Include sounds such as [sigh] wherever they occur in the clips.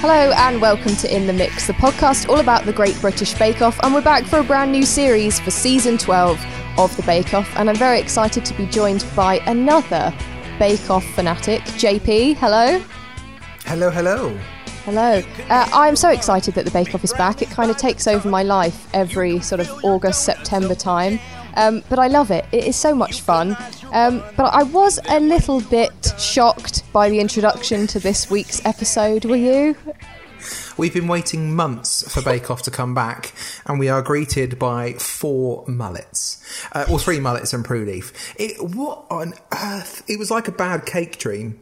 Hello and welcome to In the Mix, the podcast all about the Great British Bake Off, and we're back for a brand new series for season 12 of the Bake Off, and I'm very excited to be joined by another Bake Off fanatic, JP. Hello. Hello, hello. Hello. Uh, I'm so excited that the Bake Off is back. It kind of takes over my life every sort of August, September time. Um, but I love it. It is so much fun. Um, but I was a little bit shocked by the introduction to this week's episode. Were you? We've been waiting months for Bake Off to come back, and we are greeted by four mullets, uh, or three mullets and Prue Leith. It, what on earth? It was like a bad cake dream.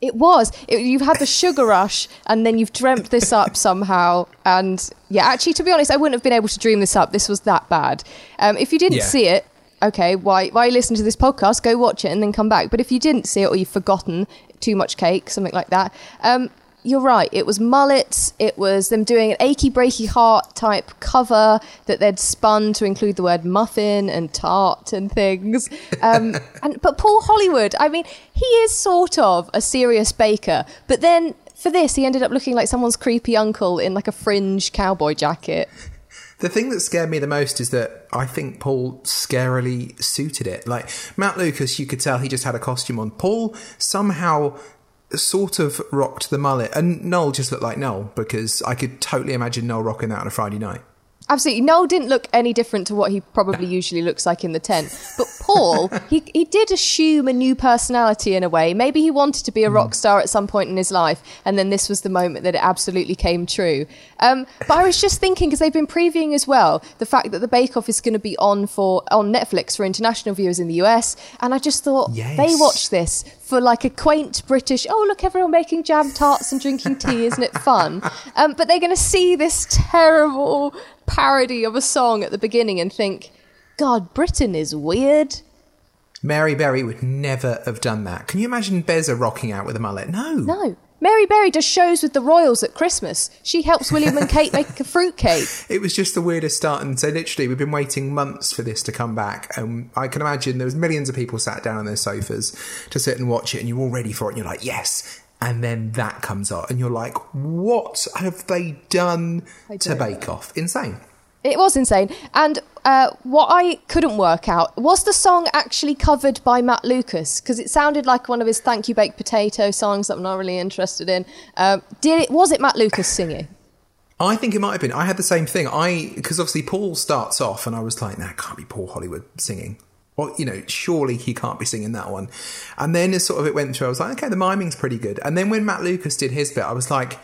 It was. It, you've had the sugar rush, and then you've dreamt this up somehow. And yeah, actually, to be honest, I wouldn't have been able to dream this up. This was that bad. Um, if you didn't Yeah. see it, okay, why why listen to this podcast? Go watch it and then come back. But if you didn't see it or you've forgotten too much cake, something like that, um, you're right. It was mullets. It was them doing an achy breaky heart type cover that they'd spun to include the word muffin and tart and things. Um, [laughs] and but Paul Hollywood, I mean, he is sort of a serious baker, but then. For this, he ended up looking like someone's creepy uncle in like a fringe cowboy jacket. The thing that scared me the most is that I think Paul scarily suited it. Like Matt Lucas, you could tell he just had a costume on. Paul somehow sort of rocked the mullet, and Noel just looked like Noel because I could totally imagine Noel rocking that on a Friday night. Absolutely. Noel didn't look any different to what he probably usually looks like in the tent. But Paul, he, he did assume a new personality in a way. Maybe he wanted to be a rock star at some point in his life, and then this was the moment that it absolutely came true. Um, but I was just thinking, because they've been previewing as well, the fact that the Bake Off is going to be on for on Netflix for international viewers in the US, and I just thought Yes. they watched this for like a quaint British, oh, look, everyone making jam tarts and drinking tea, isn't it fun? [laughs] Um, but they're going to see this terrible parody of a song at the beginning and think, God, Britain is weird. Mary Berry would never have done that. Can you imagine Beza rocking out with a mullet? No. No. Mary Berry does shows with the royals at Christmas. She helps William and Kate make a fruitcake. [laughs] It was just the weirdest start, and so literally we've been waiting months for this to come back. And I can imagine there was millions of people sat down on their sofas to sit and watch it, and you're all ready for it, and you're like, yes. And then that comes out, and you're like, what have they done to Bake Off? Insane. It was insane. And uh, what I couldn't work out was the song actually covered by Matt Lucas because it sounded like one of his "Thank You Baked Potato" songs that I'm not really interested in. Um, did it? Was it Matt Lucas singing? I think it might have been. I had the same thing. I because obviously Paul starts off, and I was like, "Nah, it can't be Paul Hollywood singing." Well, you know, surely he can't be singing that one. And then as sort of it went through, I was like, "Okay, the miming's pretty good." And then when Matt Lucas did his bit, I was like,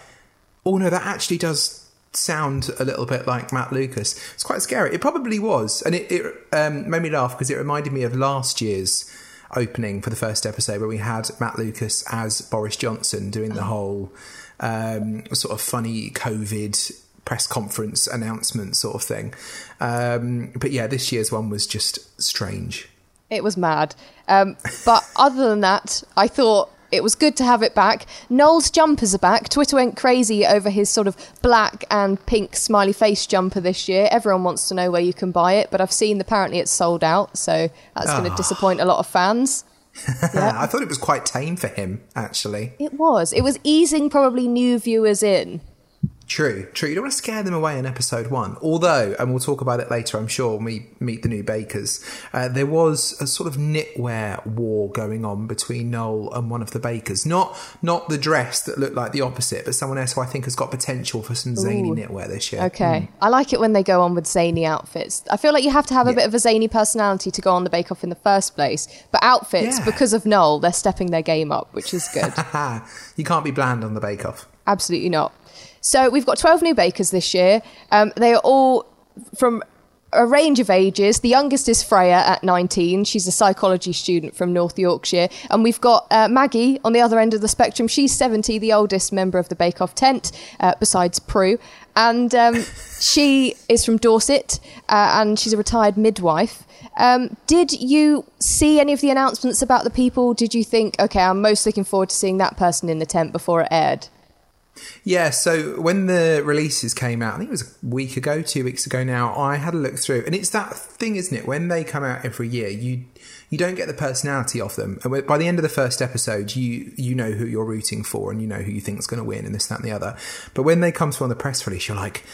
"Oh no, that actually does sound a little bit like Matt Lucas." It's quite scary. It probably was, and it, it um, made me laugh because it reminded me of last year's opening for the first episode where we had Matt Lucas as Boris Johnson doing the whole um, sort of funny COVID press conference announcement sort of thing. Um, but yeah, this year's one was just strange. It was mad. Um, but other than that, I thought it was good to have it back. Noel's jumpers are back. Twitter went crazy over his sort of black and pink smiley face jumper this year. Everyone wants to know where you can buy it, but I've seen apparently it's sold out, so that's going to ah. disappoint a lot of fans. [laughs] I thought it was quite tame for him, actually. It was. It was easing probably new viewers in. True, true. You don't want to scare them away in episode one. Although, and we'll talk about it later, I'm sure, when we meet the new bakers, uh, there was a sort of knitwear war going on between Noel and one of the bakers. Not not the dress that looked like the opposite, but someone else who I think has got potential for some zany Ooh. knitwear this year. Okay. I like it when they go on with zany outfits. I feel like you have to have a bit of a zany personality to go on the Bake Off in the first place. But outfits, Yeah. because of Noel, they're stepping their game up, which is good. [laughs] You can't be bland on the Bake Off. Absolutely not. So we've got 12 new bakers this year. Um, they are all from a range of ages. The youngest is Freya at 19. She's a psychology student from North Yorkshire. And we've got uh, Maggie on the other end of the spectrum. She's 70, the oldest member of the Bake Off tent, uh, besides Prue. And um, [laughs] she is from Dorset uh, and she's a retired midwife. Um, did you see any of the announcements about the people? Did you think, okay, I'm most looking forward to seeing that person in the tent before it aired? Yeah, so when the releases came out, I think it was a week ago, two weeks ago now, I had a look through, and it's that thing, isn't it? When they come out every year, you you don't get the personality of them. And by the end of the first episode, you you know who you're rooting for, and you know who you think is going to win, and this, that, and the other. But when they come to on the press release, you're like,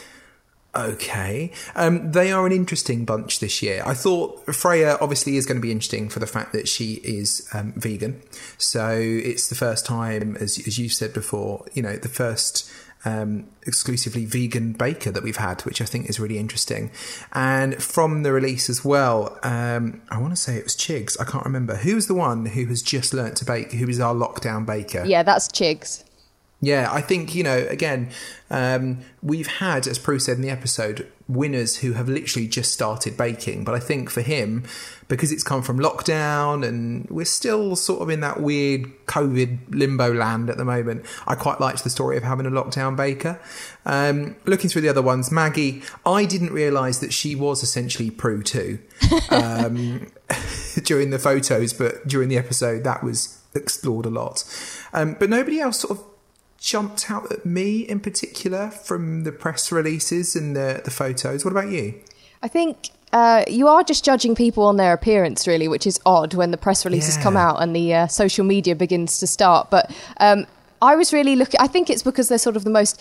Okay. Um, they are an interesting bunch this year. I thought Freya obviously is going to be interesting for the fact that she is um, vegan. So it's the first time, as, as you said before, you know, the first um, exclusively vegan baker that we've had, which I think is really interesting. And from the release as well, um, I want to say it was Chigs. I can't remember. Who's the one who has just learnt to bake, who is our lockdown baker? Yeah, that's Chigs. Yeah, I think, you know, again, um, we've had, as Prue said in the episode, winners who have literally just started baking. But I think for him, because it's come from lockdown and we're still sort of in that weird COVID limbo land at the moment, I quite liked the story of having a lockdown baker. Um, looking through the other ones, Maggie, I didn't realise that she was essentially Prue too um, [laughs] during the photos, but during the episode, that was explored a lot. Um, but nobody else sort of jumped out at me in particular from the press releases and the, the photos. What about you? I think uh, you are just judging people on their appearance, really, which is odd when the press releases yeah. come out and the uh, social media begins to start. But um, I was really looking. I think it's because they're sort of the most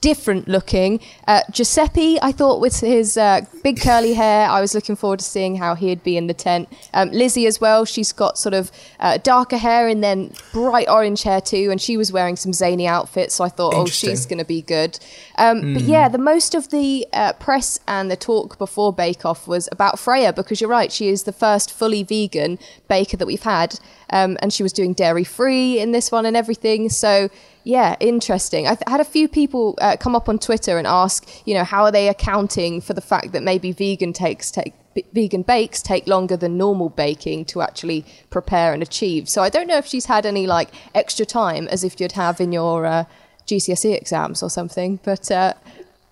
different looking. Uh, Giuseppe, I thought with his uh, big curly hair, I was looking forward to seeing how he'd be in the tent. Um, Lizzie as well, she's got sort of uh, darker hair and then bright orange hair too, and she was wearing some zany outfits, so I thought, oh, she's going to be good. Um, mm. But hmm. yeah, the most of the uh, press and the talk before Bake Off was about Freya, because you're right, she is the first fully vegan baker that we've had, um, and she was doing dairy free in this one and everything, so yeah, interesting. I've had a few people uh, come up on Twitter and ask, you know, how are they accounting for the fact that maybe vegan takes take b- vegan bakes take longer than normal baking to actually prepare and achieve. So I don't know if she's had any like extra time as if you'd have in your uh, GCSE exams or something, but uh,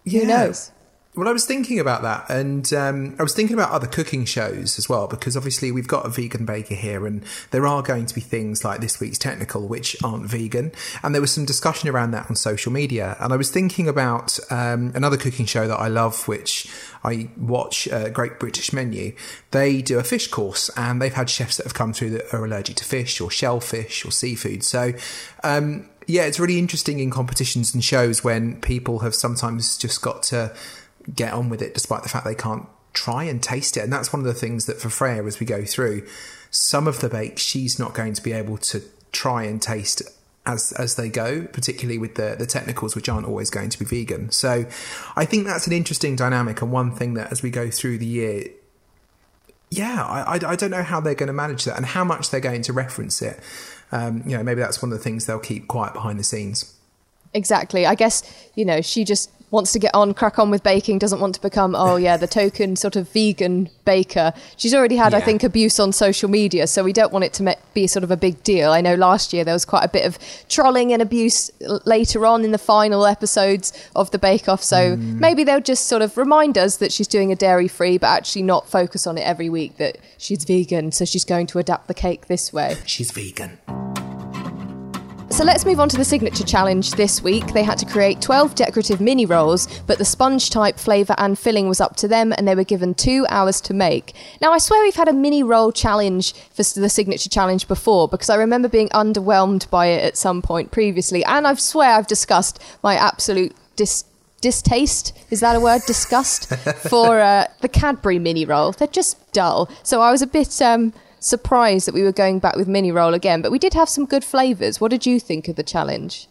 who knows? Well, I was thinking about that, and um, I was thinking about other cooking shows as well, because obviously we've got a vegan baker here, and there are going to be things like this week's technical which aren't vegan, and there was some discussion around that on social media. And I was thinking about um, another cooking show that I love, which I watch, uh, Great British Menu. They do a fish course, and they've had chefs that have come through that are allergic to fish or shellfish or seafood. So. Um, yeah, it's really interesting in competitions and shows when people have sometimes just got to get on with it despite the fact they can't try and taste it. And that's one of the things that for Freya, as we go through, some of the bakes she's not going to be able to try and taste as as they go, particularly with the the technicals, which aren't always going to be vegan. So, I think that's an interesting dynamic and one thing that as we go through the year. Yeah, I, I, I don't know how they're going to manage that and how much they're going to reference it. Um, you know, maybe that's one of the things they'll keep quiet behind the scenes. Exactly. I guess, you know, she just wants to get on, crack on with baking, doesn't want to become, oh yeah, the [laughs] token sort of vegan baker. She's already had, yeah. I think, abuse on social media, so we don't want it to be sort of a big deal. I know last year there was quite a bit of trolling and abuse later on in the final episodes of the Bake Off, so mm. maybe they'll just sort of remind us that she's doing a dairy free, but actually not focus on it every week that she's vegan, so she's going to adapt the cake this way. She's vegan. So let's move on to the signature challenge this week. They had to create 12 decorative mini rolls, but the sponge type, flavour, and filling was up to them, and they were given two hours to make. Now, I swear we've had a mini roll challenge for the signature challenge before because I remember being underwhelmed by it at some point previously, and I swear I've discussed my absolute dis- distaste is that a word disgust [laughs] for uh, the cadbury mini roll they're just dull so i was a bit um, surprised that we were going back with mini roll again, but we did have some good flavours. What did you think of the challenge?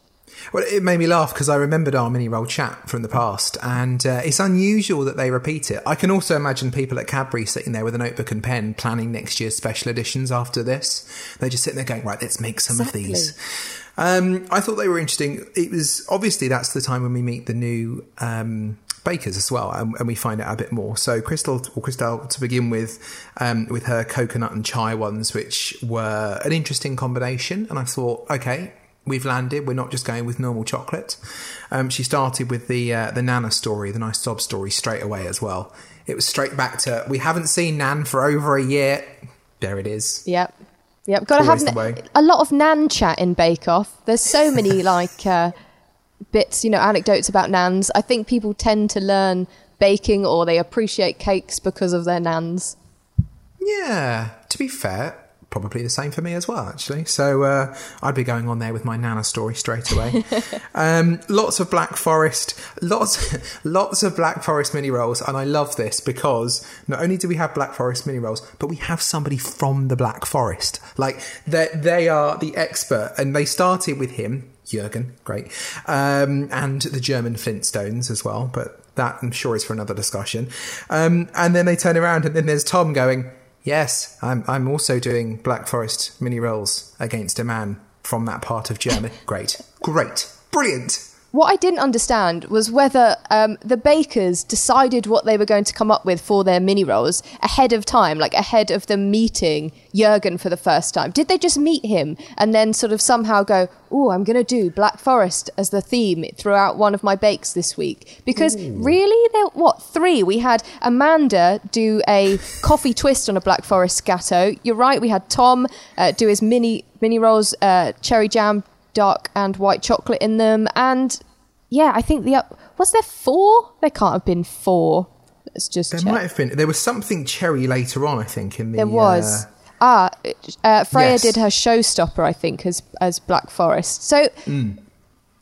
Well, it made me laugh because I remembered our mini roll chat from the past, and uh, it's unusual that they repeat it. I can also imagine people at Cadbury sitting there with a notebook and pen planning next year's special editions after this. They're just sitting there going, right, let's make some exactly. of these. Um, I thought they were interesting. It was obviously that's the time when we meet the new um, bakers as well, and, and, we find out a bit more. So Crystal or Crystal to begin with, um, with her coconut and chai ones, which were an interesting combination, and I thought, okay, we've landed. We're not just going with normal chocolate. Um, she started with the uh, the Nana story, the nice sob story, straight away as well. It was straight back to we haven't seen Nan for over a year. There it is. Yep. Yep, got to have a lot of Nan chat in Bake Off. There's so many [laughs] like uh, bits, you know, anecdotes about nans. I think people tend to learn baking or they appreciate cakes because of their nans. Yeah, to be fair, probably the same for me as well, actually. So uh, I'd be going on there with my Nana story straight away. [laughs] um, lots of Black Forest, lots, [laughs] lots of Black Forest mini rolls, and I love this because not only do we have Black Forest mini rolls, but we have somebody from the Black Forest. Like they they are the expert, and they started with him. Jurgen, great, um, and the German Flintstones as well, but that I'm sure is for another discussion. Um, and then they turn around, and then there's Tom going, Yes, I'm, I'm also doing Black Forest mini rolls against a man from that part of Germany. great, great, brilliant. What I didn't understand was whether um, the bakers decided what they were going to come up with for their mini rolls ahead of time, like ahead of them meeting Jurgen for the first time. Did they just meet him and then sort of somehow go, "Oh, I'm going to do Black Forest as the theme throughout one of my bakes this week"? Because Ooh. really, there what three? We had Amanda do a coffee twist on a Black Forest gateau. You're right. We had Tom uh, do his mini mini rolls, uh, cherry jam dark and white chocolate in them. And yeah, I think the was there four? There can't have been four. Let's just there check. might have been. There was something cherry later on. I think in the there was. Uh, ah, uh, Freya yes. did her showstopper, I think, as as Black Forest. So mm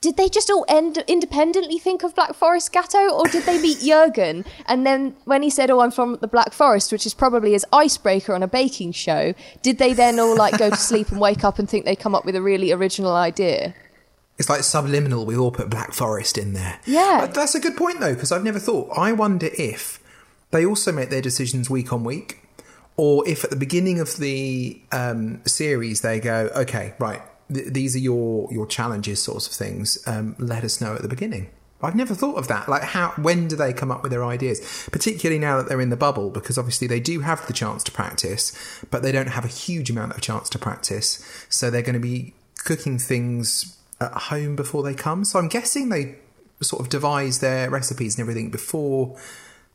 did they just all end independently think of Black Forest Gateau, or did they meet Jurgen? And then when he said, "Oh, I'm from the Black Forest," which is probably his icebreaker on a baking show, did they then all like go to sleep and wake up and think they come up with a really original idea? It's like subliminal. We all put Black Forest in there. Yeah, but that's a good point though, because I've never thought. I wonder if they also make their decisions week on week, or if at the beginning of the um, series they go, "Okay, right." these are your your challenges, sorts of things. Um, let us know at the beginning. I've never thought of that. Like, how when do they come up with their ideas? Particularly now that they're in the bubble, because obviously they do have the chance to practice, but they don't have a huge amount of chance to practice. So they're going to be cooking things at home before they come. So I'm guessing they sort of devise their recipes and everything before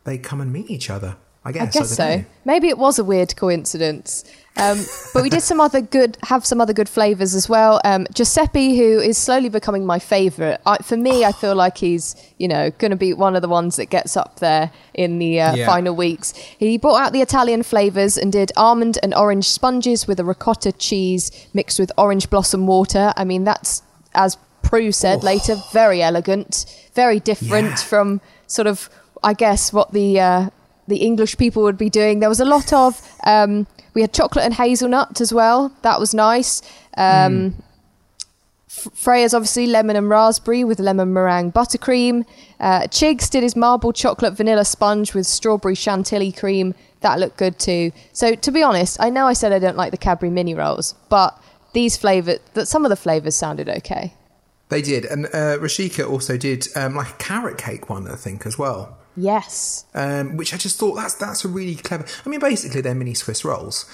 they come and meet each other. I guess. I guess I so. Know. Maybe it was a weird coincidence. Um, but we did some other good, have some other good flavors as well. Um, Giuseppe, who is slowly becoming my favorite. I, for me, I feel like he's, you know, going to be one of the ones that gets up there in the uh, yeah. final weeks. He brought out the Italian flavors and did almond and orange sponges with a ricotta cheese mixed with orange blossom water. I mean, that's as Prue said later, very elegant, very different yeah. from sort of, I guess, what the uh, the English people would be doing. There was a lot of um, we had chocolate and hazelnut as well. That was nice. Um, mm. Freya's obviously lemon and raspberry with lemon meringue buttercream. Uh, Chigs did his marble chocolate vanilla sponge with strawberry chantilly cream. That looked good too. So to be honest, I know I said I don't like the Cadbury mini rolls, but these flavors, that some of the flavors sounded okay. They did, and uh, Rashika also did um, like a carrot cake one, I think, as well. Yes. Um, which I just thought that's that's a really clever. I mean, basically they're mini Swiss rolls,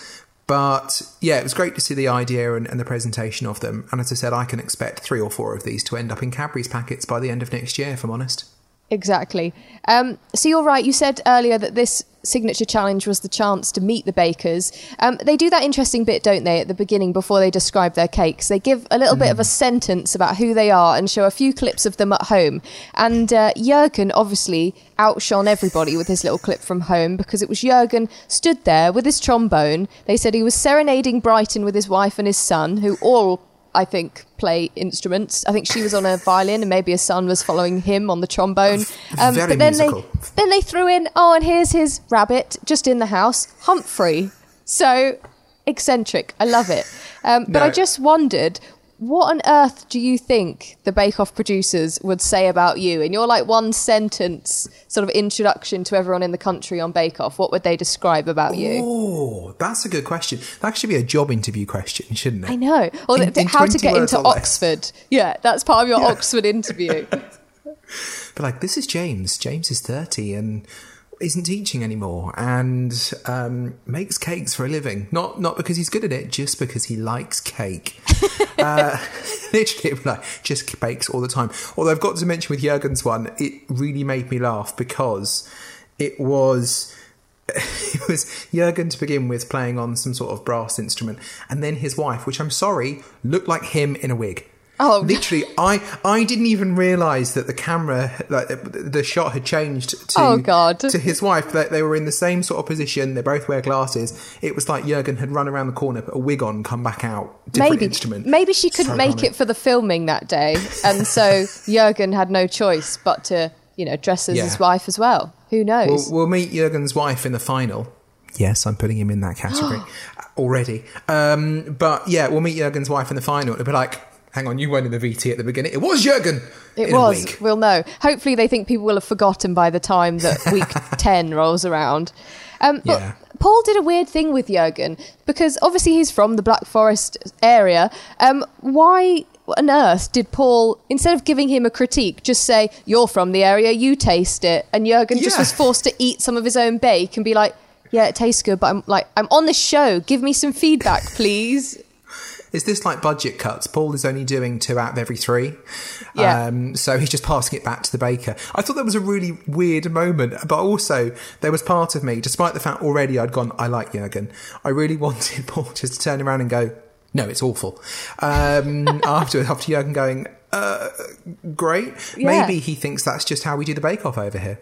but yeah, it was great to see the idea and, and, the presentation of them. And as I said, I can expect three or four of these to end up in Cadbury's packets by the end of next year. If I'm honest. Exactly. Um, so you're right. You said earlier that this signature challenge was the chance to meet the bakers. Um, they do that interesting bit, don't they, at the beginning before they describe their cakes? They give a little mm. bit of a mm. sentence about who they are and show a few clips of them at home. And uh, Jurgen obviously outshone everybody with his little clip from home because it was Jurgen stood there with his trombone. They said he was serenading Brighton with his wife and his son, who all I think, play instruments. I think she was on a violin, and maybe a son was following him on the trombone. Um, Very but then musical. they then they threw in, oh, and here's his rabbit just in the house, Humphrey. So eccentric. I love it. Um, but no. I just wondered what on earth do you think the Bake Off producers would say about you in your like one sentence sort of introduction to everyone in the country on Bake Off? What would they describe about you? Oh, that's a good question. That should be a job interview question, shouldn't it? I know. Or in, in how to get into Oxford. Yeah, that's part of your yeah. Oxford interview. [laughs] but like, this is James. James is 30 and isn't teaching anymore and um, makes cakes for a living. Not not because he's good at it, just because he likes cake. [laughs] uh, [laughs] literally, [laughs] like just bakes all the time. Although I've got to mention with Jurgen's one, it really made me laugh because it was it was Jurgen to begin with playing on some sort of brass instrument, and then his wife, which I'm sorry, looked like him in a wig. Oh. literally, I I didn't even realise that the camera, like the shot, had changed to Oh, God. to his wife. That they were in the same sort of position. They both wear glasses. It was like Jurgen had run around the corner, put a wig on, come back out, different maybe instrument. maybe she couldn't make ironic. it for the filming that day, and so [laughs] Jurgen had no choice but to you know dress as Yeah. his wife as well. Who knows? We'll, we'll meet Jurgen's wife in the final. Yes, I'm putting him in that category [gasps] already. Um, but yeah, we'll meet Jurgen's wife in the final. It'll be like, hang on, you weren't in the VT at the beginning. It was Jurgen. It was. We'll know. Hopefully, they think people will have forgotten by the time that week [laughs] 10 rolls around. Um, but Yeah. Paul did a weird thing with Jurgen because obviously he's from the Black Forest area. Um, why on earth did Paul, instead of giving him a critique, just say, You're from the area, you taste it? And Jurgen just was forced to eat some of his own bake and be like, Yeah, it tastes good, but I'm like, I'm on the show. Give me some feedback, please. Is this like budget cuts? Paul is only doing two out of every three. Yeah. Um, so he's just passing it back to the baker. I thought that was a really weird moment, but also there was part of me, despite the fact already I'd gone, I like Jurgen, I really [laughs] wanted Paul just to turn around and go, no, it's awful. Um, [laughs] after, after Jurgen going, uh, great. Yeah. Maybe he thinks that's just how we do the bake off over here.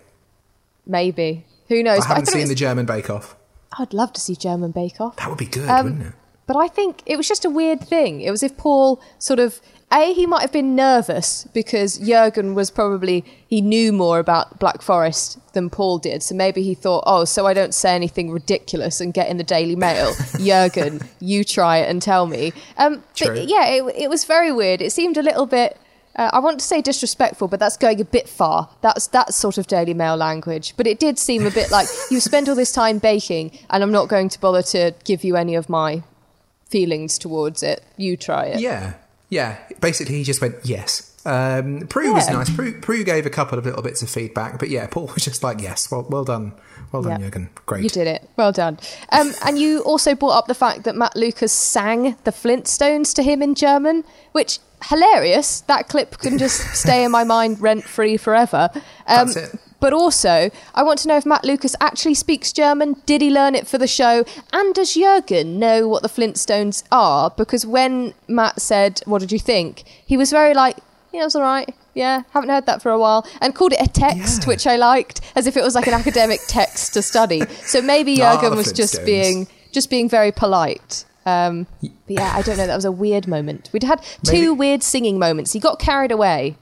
Maybe. Who knows? I haven't it seen was- the German bake off. I'd love to see German Bake Off. That would be good, Um, wouldn't it? But I think it was just a weird thing. It was if Paul sort of a he might have been nervous because Jurgen was probably he knew more about Black Forest than Paul did. So maybe he thought, oh, so I don't say anything ridiculous and get in the Daily Mail. [laughs] Jurgen, you try it and tell me. Um, True. but yeah, it, it was very weird. It seemed a little bit. Uh, I want to say disrespectful, but that's going a bit far. That's that's sort of Daily Mail language. But it did seem a bit like you spent all this time baking, and I'm not going to bother to give you any of my feelings towards it. You try it. Yeah, yeah. Basically, he just went yes. Um, Prue was nice. Prue, Prue gave a couple of little bits of feedback, but yeah, Paul [laughs] was just like, "Yes, well, well done, well done, Yeah. Jurgen, great." You did it. Well done. Um, and you also brought up the fact that Matt Lucas sang the Flintstones to him in German, which hilarious. That clip can just [laughs] stay in my mind rent free forever. Um, That's it. But also, I want to know if Matt Lucas actually speaks German. Did he learn it for the show? And does Jurgen know what the Flintstones are? Because when Matt said, What did you think? He was very like, Yeah, it was all right. Yeah, haven't heard that for a while. And called it a text, Yeah. which I liked, as if it was like an academic [laughs] text to study. So maybe Jurgen was just being just being very polite. Um, but yeah, I don't know. That was a weird moment. We'd had two Maybe- weird singing moments. He got carried away.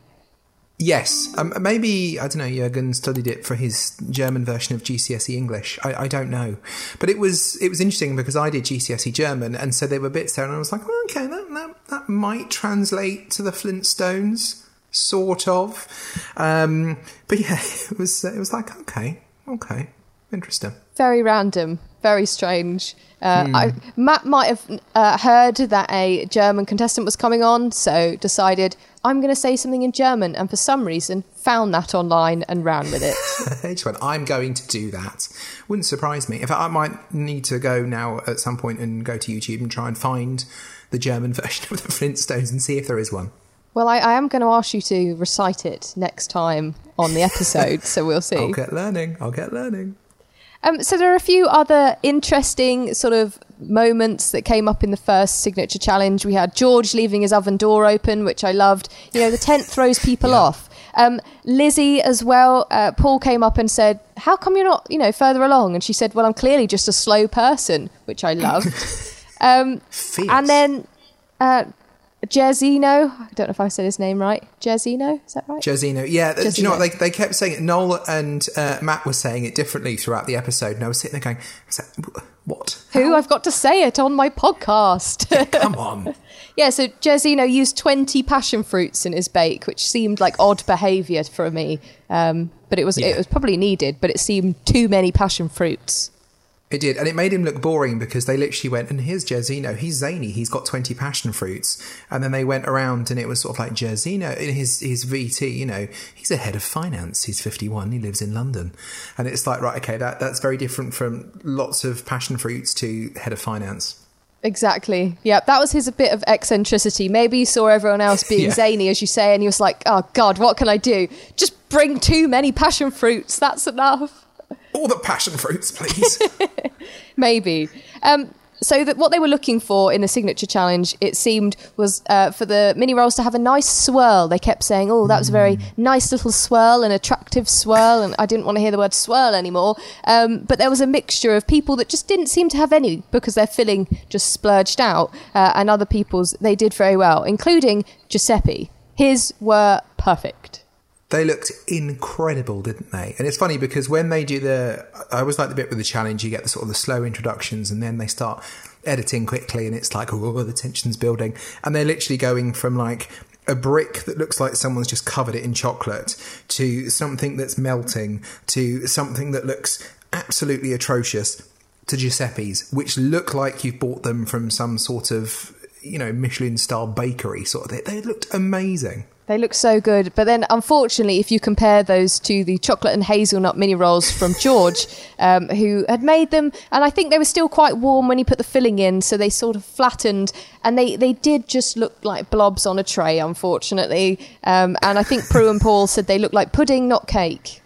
Yes, um, maybe I don't know. Jurgen studied it for his German version of GCSE English. I, I don't know, but it was it was interesting because I did GCSE German, and so there were bits there, and I was like, well, okay, that, that that might translate to the Flintstones, sort of. Um, but yeah, [laughs] it was it was like okay, okay, interesting. Very random. Very strange. Uh, Hmm. I, Matt might have uh, heard that a German contestant was coming on, so decided I'm going to say something in German, and for some reason found that online and ran with it. [laughs] Just went, I'm going to do that. Wouldn't surprise me. In fact, I might need to go now at some point and go to YouTube and try and find the German [laughs] version of the Flintstones and see if there is one. well, I, I am going to ask you to recite it next time on the episode, so we'll see. [laughs] I'll get learning. I'll get learning. Um, so there are a few other interesting sort of moments that came up in the first signature challenge. We had George leaving his oven door open, which I loved. You know, the tent throws people [laughs] Yeah. off. Um, Lizzie as well. Uh, Paul came up and said, "How come you're not, you know, further along?" And she said, "Well, I'm clearly just a slow person," which I loved. [laughs] um, and then uh, Jairzeno. I don't know if I said his name right. Jairzeno, is that right? Josino, yeah. th- Do you know what? They, they kept saying it. Noel and uh, Matt were saying it differently throughout the episode. And I was sitting there going, was what? Who? I've got to say it on my podcast. [laughs] Come on. Yeah, so Jairzeno used 20 passion fruits in his bake, which seemed like odd behaviour for me. Um, but it was Yeah. it was probably needed, but it seemed too many passion fruits. It did, and it made him look boring because they literally went, and here's Jairzeno. He's zany. He's got twenty passion fruits, and then they went around, and it was sort of like Jairzeno in his his VT. You know, he's a head of finance. He's fifty one. He lives in London, and it's like right, okay, that that's very different from lots of passion fruits to head of finance. Exactly. Yeah, that was his a bit of eccentricity. Maybe he saw everyone else being [laughs] Yeah. zany, as you say, and he was like, oh, God, what can I do? Just bring too many passion fruits. That's enough. All the passion fruits, please. [laughs] Maybe. Um, so that what they were looking for in the signature challenge, it seemed, was uh, for the mini rolls to have a nice swirl. They kept saying, "Oh, that was a very nice little swirl, an attractive swirl," and I didn't want to hear the word swirl anymore. Um, but there was a mixture of people that just didn't seem to have any because their filling just splurged out, uh, and other people's they did very well, including Giuseppe. His were perfect. They looked incredible, didn't they? And it's funny because when they do the, I always like the bit with the challenge. You get the sort of the slow introductions, and then they start editing quickly, and it's like, oh, the tension's building, and they're literally going from like a brick that looks like someone's just covered it in chocolate to something that's melting to something that looks absolutely atrocious to Giuseppe's, which look like you've bought them from some sort of you know Michelin star bakery sort of. They, they looked amazing. They look so good. But then, unfortunately, if you compare those to the chocolate and hazelnut mini rolls from George, [laughs] um, who had made them, and I think they were still quite warm when he put the filling in, so they sort of flattened, and they, they did just look like blobs on a tray, unfortunately. Um, and I think Prue and Paul said they looked like pudding, not cake.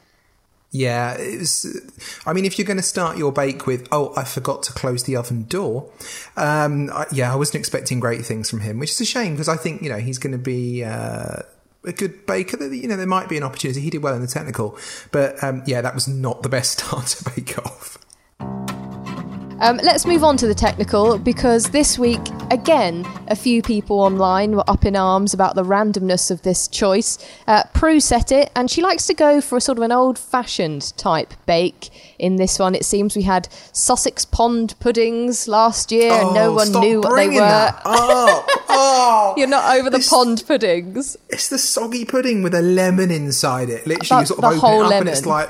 Yeah, it was. I mean, if you're going to start your bake with, oh, I forgot to close the oven door. Um, I, yeah, I wasn't expecting great things from him, which is a shame because I think you know he's going to be uh, a good baker. You know, there might be an opportunity. He did well in the technical, but um, yeah, that was not the best [laughs] start to bake off. Um, let's move on to the technical because this week, again, a few people online were up in arms about the randomness of this choice. Uh, Prue set it, and she likes to go for a sort of an old fashioned type bake. In this one, it seems we had Sussex pond puddings last year, oh, and no one knew what they were. Oh, [laughs] oh, You're not over the pond puddings. It's the soggy pudding with a lemon inside it. Literally, you sort of open it up, lemon. and it's like.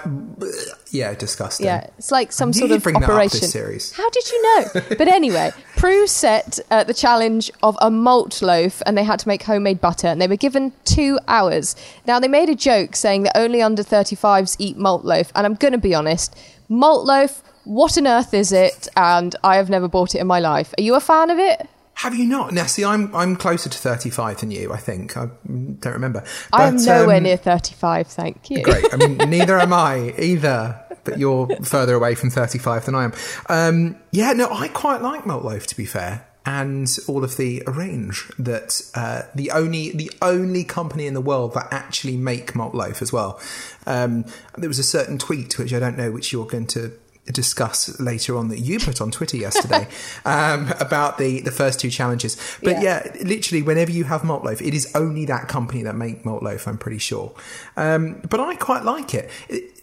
Yeah, disgusting. Yeah, it's like some sort of operation. How did you know? [laughs] but anyway, Prue set uh, the challenge of a malt loaf, and they had to make homemade butter, and they were given two hours. Now they made a joke saying that only under 35s eat malt loaf, and I'm going to be honest, malt loaf. What on earth is it? And I have never bought it in my life. Are you a fan of it? Have you not? Now, see, I'm I'm closer to 35 than you. I think I don't remember. But, I am nowhere um, near 35. Thank you. Great. I mean, [laughs] neither am I either but you're [laughs] further away from 35 than I am. Um, yeah, no, I quite like Malt Loaf, to be fair. And all of the range that uh, the only the only company in the world that actually make malt loaf as well. Um, there was a certain tweet which I don't know which you're going to discuss later on that you put on Twitter yesterday [laughs] um, about the, the first two challenges. But yeah. yeah. literally, whenever you have malt loaf, it is only that company that make malt loaf. I'm pretty sure. Um, but I quite like it. it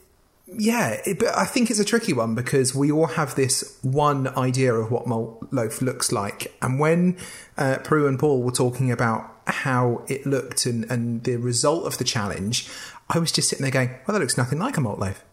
yeah, it, but I think it's a tricky one because we all have this one idea of what malt loaf looks like, and when uh, Prue and Paul were talking about how it looked and, and the result of the challenge, I was just sitting there going, "Well, that looks nothing like a malt loaf.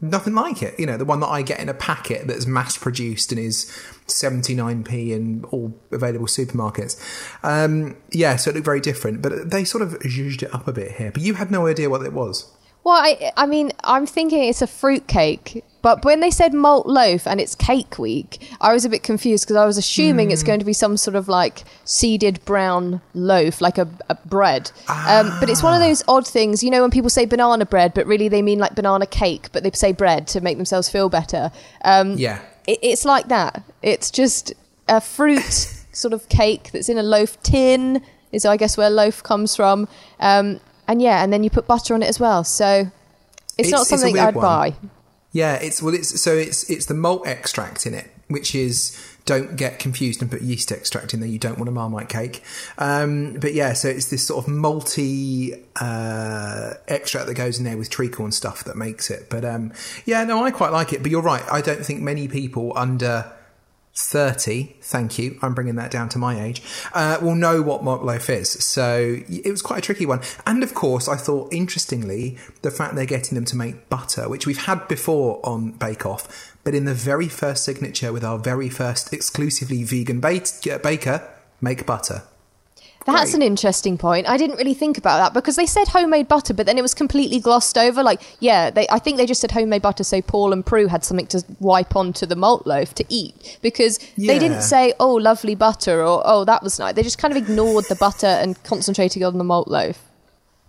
Nothing like it. You know, the one that I get in a packet that's mass produced and is 79p in all available supermarkets. Um, yeah, so it looked very different, but they sort of zhuzhed it up a bit here. But you had no idea what it was. Well, I, I mean, I'm thinking it's a fruit cake, but when they said malt loaf and it's cake week, I was a bit confused because I was assuming mm. it's hmm. going to be some sort of like seeded brown loaf, like a, a bread. Ah. Um, but it's one of those odd things, you know, when people say banana bread, but really they mean like banana cake, but they say bread to make themselves feel better. Um, yeah. It, it's like that. It's just a fruit [laughs] sort of cake that's in a loaf tin, is I guess where loaf comes from. Um, and yeah, and then you put butter on it as well. So it's, it's not something it's I'd one. buy. Yeah, it's well, it's so it's it's the malt extract in it, which is don't get confused and put yeast extract in there. You don't want a marmite cake. Um, but yeah, so it's this sort of malty uh, extract that goes in there with treacle and stuff that makes it. But um, yeah, no, I quite like it. But you're right. I don't think many people under 30, thank you, I'm bringing that down to my age, uh, will know what malt loaf is. So it was quite a tricky one. And of course, I thought, interestingly, the fact they're getting them to make butter, which we've had before on Bake Off, but in the very first signature with our very first exclusively vegan baker, make butter. That's an interesting point. I didn't really think about that because they said homemade butter, but then it was completely glossed over. Like, yeah, they, I think they just said homemade butter so Paul and Prue had something to wipe onto the malt loaf to eat because yeah. they didn't say, oh, lovely butter or oh, that was nice. They just kind of ignored the butter and concentrated on the malt loaf.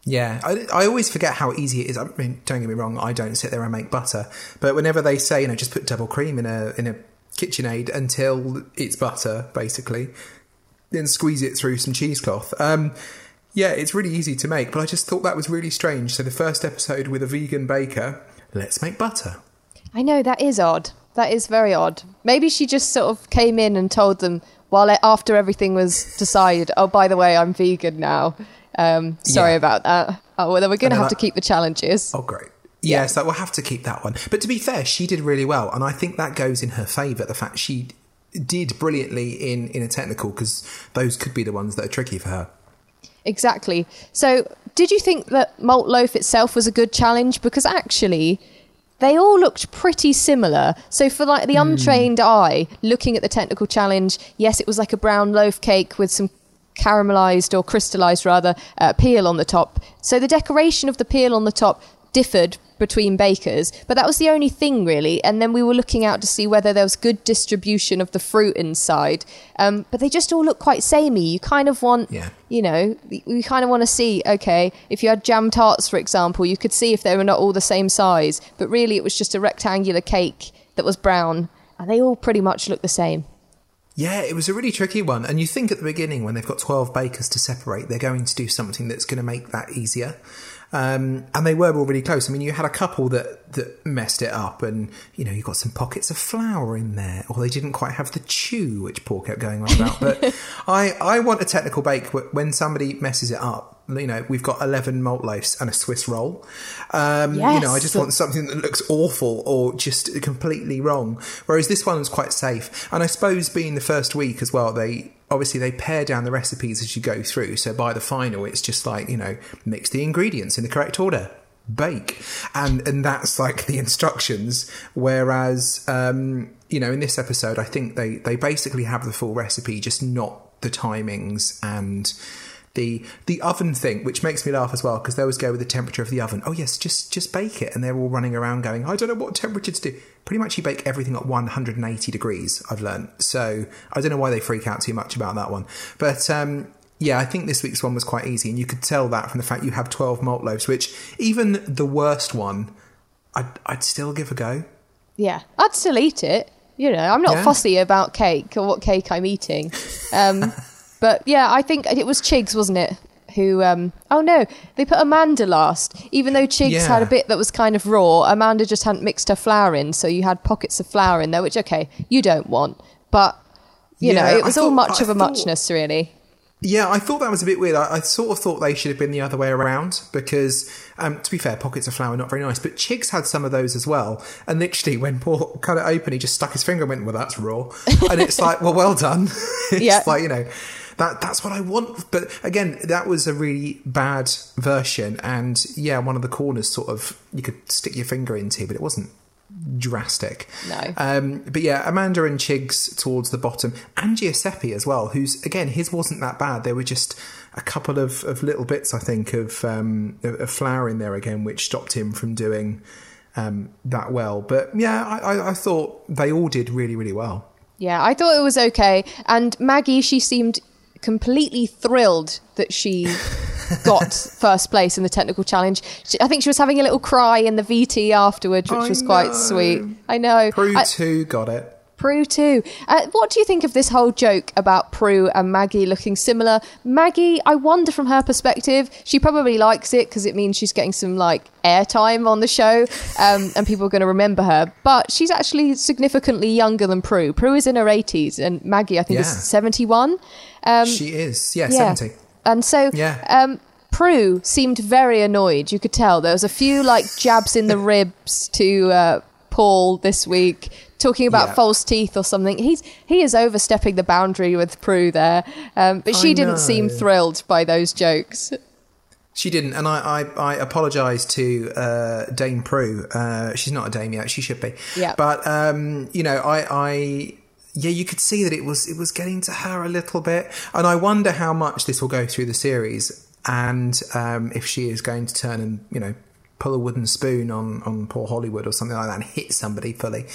Yeah, I, I always forget how easy it is. I mean, don't get me wrong, I don't sit there and make butter, but whenever they say, you know, just put double cream in a in a KitchenAid until it's butter, basically. Then squeeze it through some cheesecloth. Um, yeah, it's really easy to make, but I just thought that was really strange. So the first episode with a vegan baker, let's make butter. I know that is odd. That is very odd. Maybe she just sort of came in and told them while after everything was decided. Oh, by the way, I'm vegan now. Um, sorry Yeah. about that. Oh, well, then we're going to have to keep the challenges. Oh, great. Yeah, so we'll have to keep that one. But to be fair, she did really well, and I think that goes in her favour. The fact she did brilliantly in in a technical because those could be the ones that are tricky for her. Exactly. So, did you think that malt loaf itself was a good challenge? Because actually, they all looked pretty similar. So, for like the untrained eye, looking at the technical challenge, yes, it was like a brown loaf cake with some caramelized or crystallized rather uh, peel on the top. So, the decoration of the peel on the top differed between bakers, but that was the only thing really. And then we were looking out to see whether there was good distribution of the fruit inside. Um, but they just all look quite samey. You kind of want Yeah. you know, we- we kind of want to see, okay, if you had jam tarts, for example, you could see if they were not all the same size, but really it was just a rectangular cake that was brown, and they all pretty much look the same. Yeah, it was a really tricky one. And you think at the beginning, when they've got 12 bakers to separate, they're going to do something that's going to make that easier. Um, and they were all really close. I mean, you had a couple that, that messed it up, and you know, you got some pockets of flour in there, or they didn't quite have the chew, which Paul kept going on about. But [laughs] I, I want a technical bake when somebody messes it up. You know, we've got 11 malt loaves and a Swiss roll. Um, You know, I just want something that looks awful or just completely wrong. Whereas this one was quite safe. And I suppose being the first week as well, they obviously they pare down the recipes as you go through. So by the final, it's just like, you know, mix the ingredients in the correct order. Bake and and that's like the instructions. Whereas, um, you know, in this episode, I think they they basically have the full recipe, just not the timings and the the oven thing, which makes me laugh as well, because they always go with the temperature of the oven. Oh yes, just just bake it, and they're all running around going, I don't know what temperature to do. Pretty much, you bake everything at 180 degrees. I've learned, so I don't know why they freak out too much about that one. But um, yeah, I think this week's one was quite easy, and you could tell that from the fact you have 12 malt loaves, which even the worst one, I'd, I'd still give a go. Yeah, I'd still eat it. You know, I'm not Yeah. fussy about cake or what cake I'm eating. Um, [laughs] but yeah, I think it was Chigs, wasn't it? Who? Um, oh no, they put Amanda last. Even though Chigs Yeah. had a bit that was kind of raw, Amanda just hadn't mixed her flour in, so you had pockets of flour in there, which okay, you don't want. But you Yeah, know, it was all much I of a thought- muchness, really. Yeah, I thought that was a bit weird. I, I sort of thought they should have been the other way around because, um, to be fair, pockets of flour are not very nice. But Chigs had some of those as well. And literally, when Paul [laughs] cut it open, he just stuck his finger and went, "Well, that's raw." And it's like, "Well, well done." [laughs] it's Yeah. like you know, that that's what I want. But again, that was a really bad version. And yeah, one of the corners sort of you could stick your finger into, but it wasn't drastic. No. Um, but yeah, Amanda and Chigs towards the bottom, and Giuseppe as well, who's again his wasn't that bad. There were just a couple of, of little bits, I think, of um, of flour in there again, which stopped him from doing um, that well. But yeah, I, I, I thought they all did really, really well. Yeah, I thought it was okay. And Maggie, she seemed completely thrilled that she [laughs] got first place in the technical challenge. She, I think she was having a little cry in the VT afterwards, which I was quite sweet. I know. Prue I- too got it. Prue too. Uh, what do you think of this whole joke about Prue and Maggie looking similar? Maggie, I wonder from her perspective, she probably likes it because it means she's getting some like airtime on the show, um, and people are going to remember her. But she's actually significantly younger than Prue. Prue is in her eighties, and Maggie, I think, is seventy-one. Um, she is, yeah, yeah. seventy. and so, Yeah. um, Prue seemed very annoyed. You could tell there was a few like jabs in the [laughs] ribs to uh, Paul this week, talking about Yeah. false teeth or something. He's he is overstepping the boundary with Prue there, um, but she didn't seem thrilled by those jokes. She didn't, and I, I, I apologise to uh, Dame Prue. Uh, she's not a dame yet; she should be. Yeah. But um, you know, I, I, yeah, you could see that it was it was getting to her a little bit, and I wonder how much this will go through the series, and um, if she is going to turn and you know pull a wooden spoon on on poor Hollywood or something like that and hit somebody fully.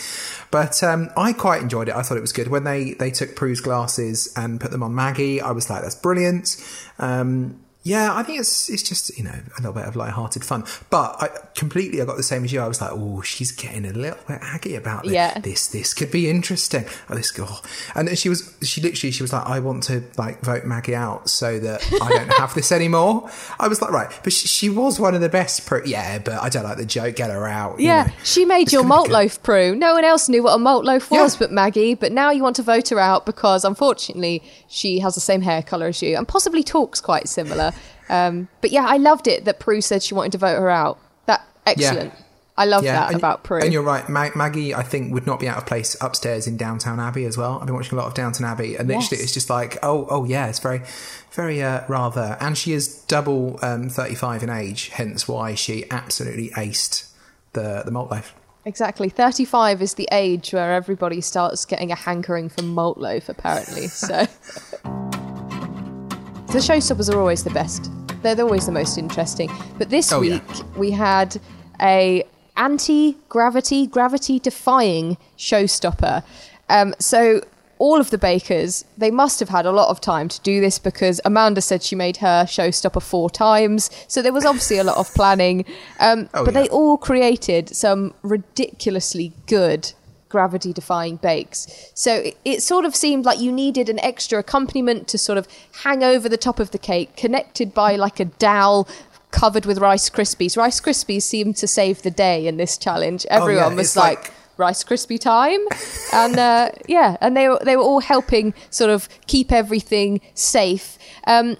But um, I quite enjoyed it. I thought it was good when they they took Prue's glasses and put them on Maggie. I was like, that's brilliant. Um, Yeah, I think it's it's just you know a little bit of light-hearted fun, but I completely I got the same as you. I was like, oh, she's getting a little bit aggy about this. Yeah. This this could be interesting. Oh, this girl, and she was she literally she was like, I want to like vote Maggie out so that I don't have this anymore. [laughs] I was like, right, but she, she was one of the best. Pro- yeah, but I don't like the joke. Get her out. you Yeah, know. she made It's your malt loaf Prue. No one else knew what a malt loaf was Yeah. but Maggie, but now you want to vote her out because unfortunately she has the same hair colour as you and possibly talks quite similar. Um, but yeah, I loved it that Prue said she wanted to vote her out. That excellent. I love that and, about Prue. And you're right, Ma- Maggie. I think would not be out of place upstairs in Downton Abbey as well. I've been watching a lot of Downton Abbey, and literally Yes. it's just like, oh, oh yeah, it's very, very uh, rather. And she is double um, 35 in age, hence why she absolutely aced the the malt loaf. Exactly. 35 is the age where everybody starts getting a hankering for malt loaf, apparently. So. [laughs] the showstoppers are always the best. They're always the most interesting. But this Oh, yeah. week we had a anti-gravity, gravity-defying showstopper. Um, so all of the bakers, they must have had a lot of time to do this because Amanda said she made her showstopper four times. So there was obviously a lot of planning. Um, [laughs] Oh, but yeah. they all created some ridiculously good gravity defying bakes. So it, it sort of seemed like you needed an extra accompaniment to sort of hang over the top of the cake, connected by like a dowel covered with Rice Krispies. Rice Krispies seemed to save the day in this challenge. Everyone Oh, yeah, was like, like- Rice Krispie time, and uh, yeah, and they were they were all helping sort of keep everything safe. Um,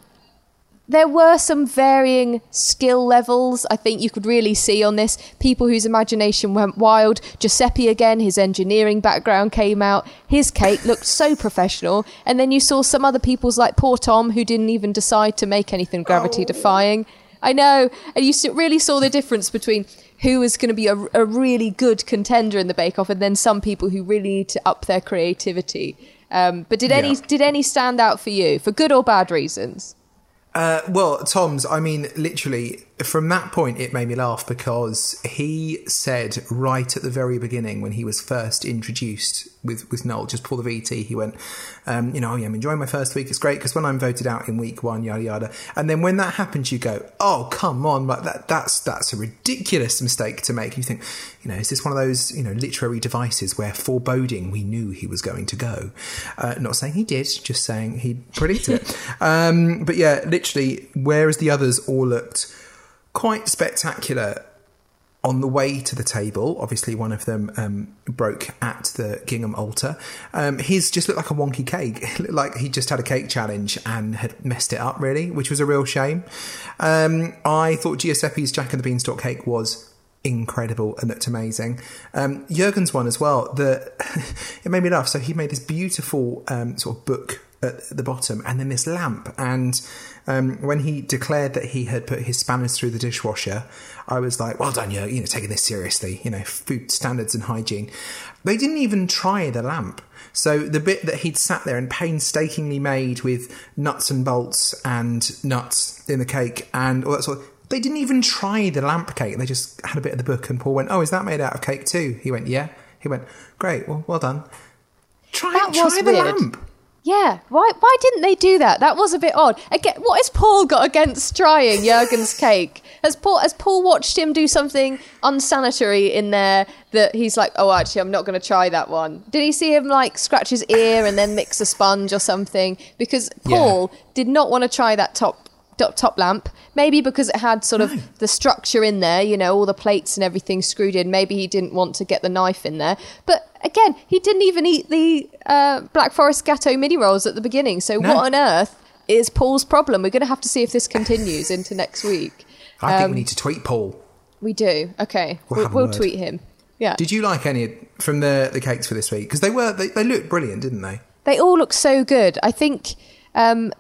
there were some varying skill levels I think you could really see on this. People whose imagination went wild. Giuseppe again, his engineering background came out. His cake looked so professional. And then you saw some other people's like poor Tom who didn't even decide to make anything gravity defying. I know. And you really saw the difference between who was going to be a, a really good contender in the Bake Off and then some people who really need to up their creativity. Um, but did any Yeah. did any stand out for you for good or bad reasons? Uh, well, Tom's, I mean, literally, from that point, it made me laugh because he said right at the very beginning when he was first introduced with, with Noel, just pull the VT, he went, um, you know, oh, yeah, I'm enjoying my first week. It's great because when I'm voted out in week one, yada, yada. And then when that happens, you go, oh, come on, like that, that's, that's a ridiculous mistake to make. You think, you know, is this one of those, you know, literary devices where foreboding we knew he was going to go? Uh, not saying he did, just saying he predicted it. [laughs] Um, but yeah, literally, whereas the others all looked quite spectacular on the way to the table, obviously one of them um, broke at the Gingham altar. Um, his just looked like a wonky cake. [laughs] Like he just had a cake challenge and had messed it up, really, which was a real shame. Um, I thought Giuseppe's Jack and the Beanstalk cake was incredible and looked amazing. Um, Jurgen's one as well. The [laughs] it made me laugh. So he made this beautiful um, sort of book at the bottom, and then this lamp. And um, when he declared that he had put his spanners through the dishwasher, I was like, "Well done, Jurgen! You know, taking this seriously. You know, food standards and hygiene." They didn't even try the lamp. So the bit that he'd sat there and painstakingly made with nuts and bolts and nuts in the cake and all that sort of they didn't even try the lamp cake. They just had a bit of the book, and Paul went, "Oh, is that made out of cake too?" He went, "Yeah." He went, "Great, well, well done." Try, That try the weird. lamp. Yeah, why why didn't they do that? That was a bit odd. Again, what has Paul got against trying Jurgen's cake? Has Paul has Paul watched him do something unsanitary in there that he's like, oh, actually, I'm not going to try that one? Did he see him like scratch his ear and then mix a sponge or something? Because Paul did not want to try that top top, top lamp. Maybe because it had sort of the structure in there, you know, all the plates and everything screwed in. Maybe he didn't want to get the knife in there. But again, he didn't even eat the uh, Black Forest Gateau mini rolls at the beginning. So No. what on earth is Paul's problem? We're going to have to see if this continues into next week. I think Um, we need to tweet Paul. We do. Okay, We'll we'll, we'll tweet him. Yeah. Did you like any from the the cakes for this week? Because they were they, they looked brilliant, didn't they? They all look so good. I think, um,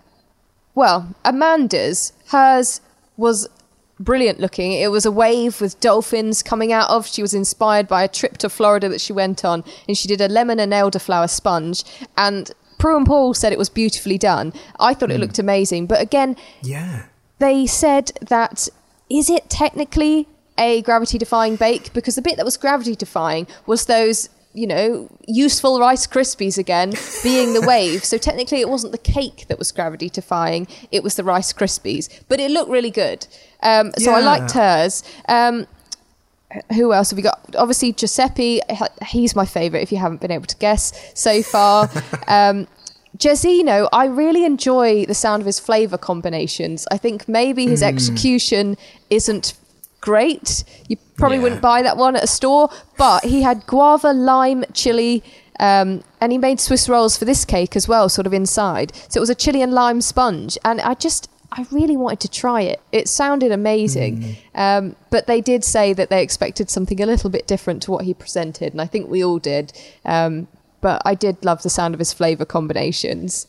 well, Amanda's, hers was brilliant looking. It was a wave with dolphins coming out of. She was inspired by a trip to Florida that she went on, and she did a lemon and elderflower sponge. And Prue and Paul said it was beautifully done. I thought it hmm. looked amazing. But again, Yeah. they said that is it technically a gravity defying bake because the bit that was gravity defying was those you know, useful Rice Krispies again, being the wave. So technically, it wasn't the cake that was gravity defying; it was the Rice Krispies. But it looked really good. Um, so I Yeah. liked hers. Um, who else have we got? Obviously, Giuseppe. He's my favourite. If you haven't been able to guess so far. [laughs] um, Jairzeno, I really enjoy the sound of his flavour combinations. I think maybe his execution isn't great. You probably Yeah. wouldn't buy that one at a store, but he had guava, lime, chili, um, and he made Swiss rolls for this cake as well, sort of inside. So it was a chili and lime sponge, and I just. I really wanted to try it. It sounded amazing. Um, but they did say that they expected something a little bit different to what he presented, and I think we all did. Um, but I did love the sound of his flavour combinations.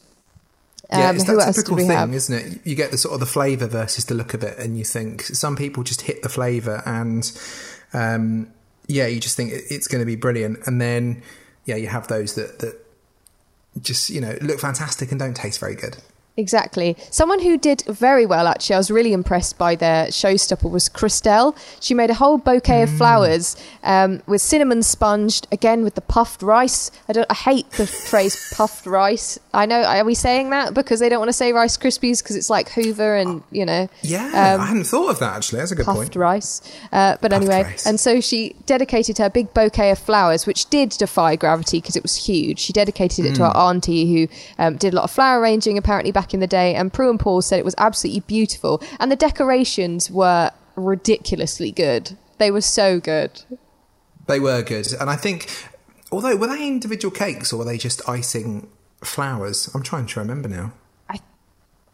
Yeah, Um, it's that typical thing, have? isn't it? You get the sort of the flavour versus the look of it, and you think some people just hit the flavour, and um, yeah, you just think it's going to be brilliant, and then yeah, you have those that that just you know look fantastic and don't taste very good. Exactly. Someone who did very well, actually, I was really impressed by their showstopper was Crystelle. She made a whole bouquet of flowers um, with cinnamon sponged, again with the puffed rice. I don't. I hate the [laughs] phrase puffed rice. I know. Are we saying that because they don't want to say Rice Krispies because it's like Hoover and you know Yeah, Um, I hadn't thought of that actually. That's a good puffed point. rice. Uh, but anyway, rice. and so she dedicated her big bouquet of flowers, which did defy gravity because it was huge. She dedicated it to Hmm. her auntie, who um, did a lot of flower arranging apparently back in the day. And Prue and Paul said it was absolutely beautiful, and the decorations were ridiculously good. They were so good. They were good, and I think although were they individual cakes or were they just icing flowers? I'm trying to remember now.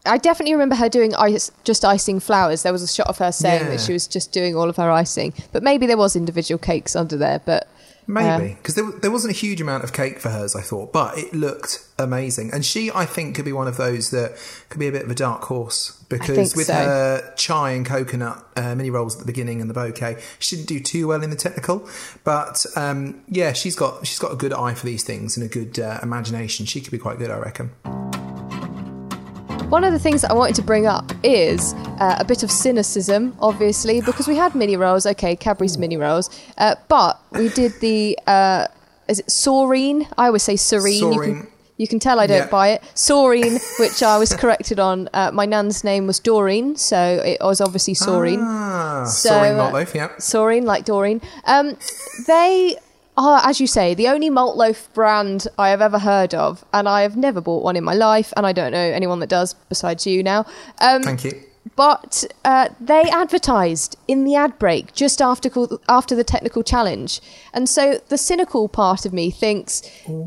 I definitely remember her doing ice, just icing flowers. There was a shot of her saying Yeah. that she was just doing all of her icing, but maybe there was individual cakes under there. But Maybe because there, there wasn't a huge amount of cake for hers, I thought, but it looked amazing. And she, I think, could be one of those that could be a bit of a dark horse because with so. her chai and coconut uh, mini rolls at the beginning and the bouquet, she didn't do too well in the technical. But um, yeah, she's got she's got a good eye for these things and a good uh, imagination. She could be quite good, I reckon. One of the things that I wanted to bring up is uh, a bit of cynicism, obviously, because we had mini rolls, okay, Cadbury's mini rolls, uh, but we did the, uh, is it Soreen? I always say Serene. You can, you can tell I don't Yeah. buy it. Soreen, which I was corrected on. Uh, my nan's name was Doreen, so it was obviously Soreen. Ah, So, sorry, uh. Yeah. Soreen, like Doreen. Um, they are, as you say, the only malt loaf brand I have ever heard of, and I have never bought one in my life, and I don't know anyone that does besides you now. Um, Thank you. But uh, they advertised in the ad break just after after the technical challenge, and so the cynical part of me thinks,